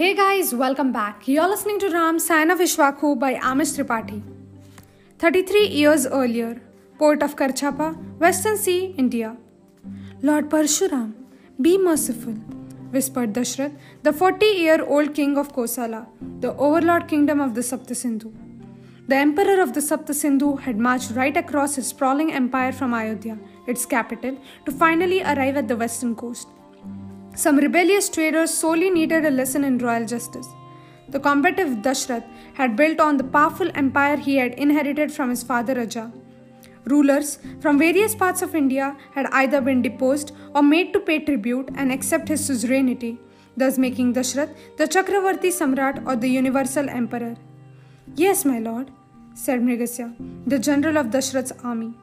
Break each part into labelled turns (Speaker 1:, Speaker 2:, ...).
Speaker 1: Hey guys, welcome back. You're listening to Ram Scion of Ikshvaku by Amish Tripathi. 33 years earlier, port of Karachapa, Western Sea, India. Lord Parshuram, be merciful, whispered Dashrath, the 40 year old king of Kosala, the overlord kingdom of the Saptasindhu. The emperor of the Saptasindhu had marched right across his sprawling empire from Ayodhya, its capital, to finally arrive at the western coast. Some rebellious traders sorely needed a lesson in royal justice. The combative Dashrath had built on the powerful empire he had inherited from his father Raja. Rulers from various parts of India had either been deposed or made to pay tribute and accept his suzerainty, thus making Dashrath the Chakravarti Samrat or the universal emperor. Yes, my lord, said Mrigasya, the general of Dashrath's army.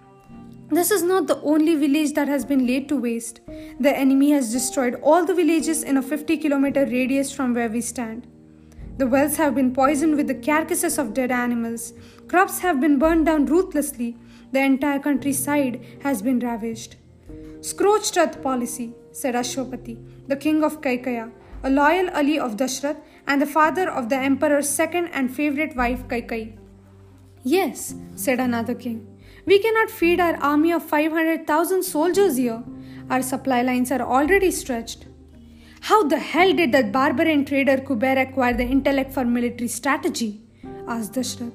Speaker 1: This is not the only village that has been laid to waste. The enemy has destroyed all the villages in a 50 kilometer radius from where we stand. The wells have been poisoned with the carcasses of dead animals. Crops have been burned down ruthlessly. The entire countryside has been ravaged. Scorched earth policy, said Ashwapati, the king of Kaikaya, a loyal ally of Dashrath and the father of the emperor's second and favorite wife Kaikeyi. Yes, said another king. We cannot feed our army of 500,000 soldiers here. Our supply lines are already stretched. How the hell did that barbarian trader Kuber acquire the intellect for military strategy? asked Dashrath.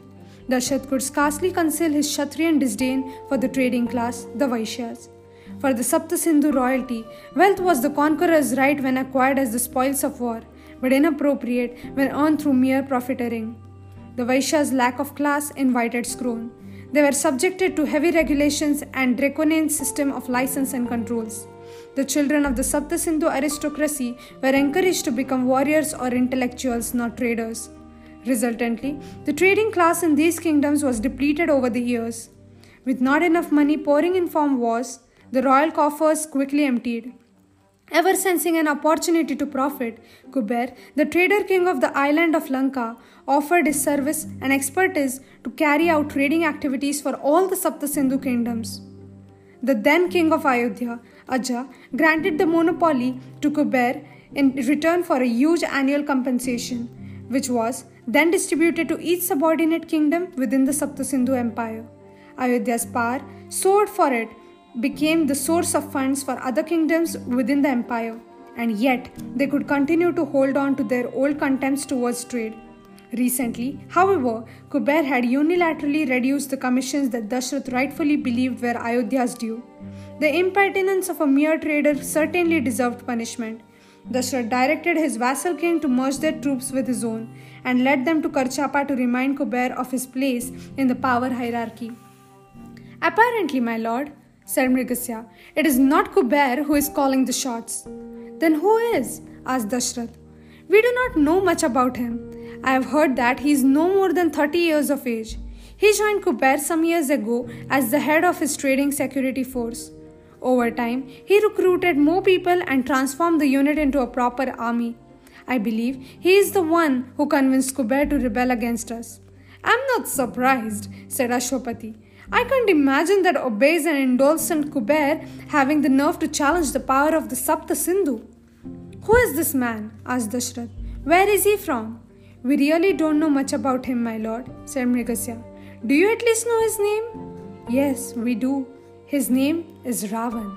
Speaker 1: Dashrath could scarcely conceal his Kshatriyan disdain for the trading class, the Vaishyas. For the Saptasindhu royalty, wealth was the conqueror's right when acquired as the spoils of war, but inappropriate when earned through mere profiteering. The Vaishyas' lack of class invited scorn. They were subjected to heavy regulations and draconian system of license and controls. The children of the Saptasindhu aristocracy were encouraged to become warriors or intellectuals, not traders. Resultantly, the trading class in these kingdoms was depleted over the years. With not enough money pouring in from wars, the royal coffers quickly emptied. Ever sensing an opportunity to profit, Kuber, the trader king of the island of Lanka, offered his service and expertise to carry out trading activities for all the Saptasindhu kingdoms. The then king of Ayodhya, Aja, granted the monopoly to Kuber in return for a huge annual compensation, which was then distributed to each subordinate kingdom within the Saptasindhu empire. Ayodhya's power soared for it became the source of funds for other kingdoms within the empire, and yet they could continue to hold on to their old contempts towards trade. Recently, however, Kuber had unilaterally reduced the commissions that Dashrath rightfully believed were Ayodhya's due. The impertinence of a mere trader certainly deserved punishment. Dashrath directed his vassal king to merge their troops with his own and led them to Karachapa to remind Kuber of his place in the power hierarchy. Apparently, my lord, said Mrigasya. It is not Kuber who is calling the shots. Then who is? asked Dashrath. We do not know much about him. I have heard that he is no more than 30 years of age. He joined Kuber some years ago as the head of his trading security force. Over time, he recruited more people and transformed the unit into a proper army. I believe he is the one who convinced Kuber to rebel against us. I'm not surprised, said Ashwapati. I can't imagine that obese and indulgent Kuber having the nerve to challenge the power of the Sapta Sindhu. Who is this man? asked Dashrath. Where is he from? We really don't know much about him, my lord, said Mrigasya. Do you at least know his name? Yes, we do. His name is Ravan.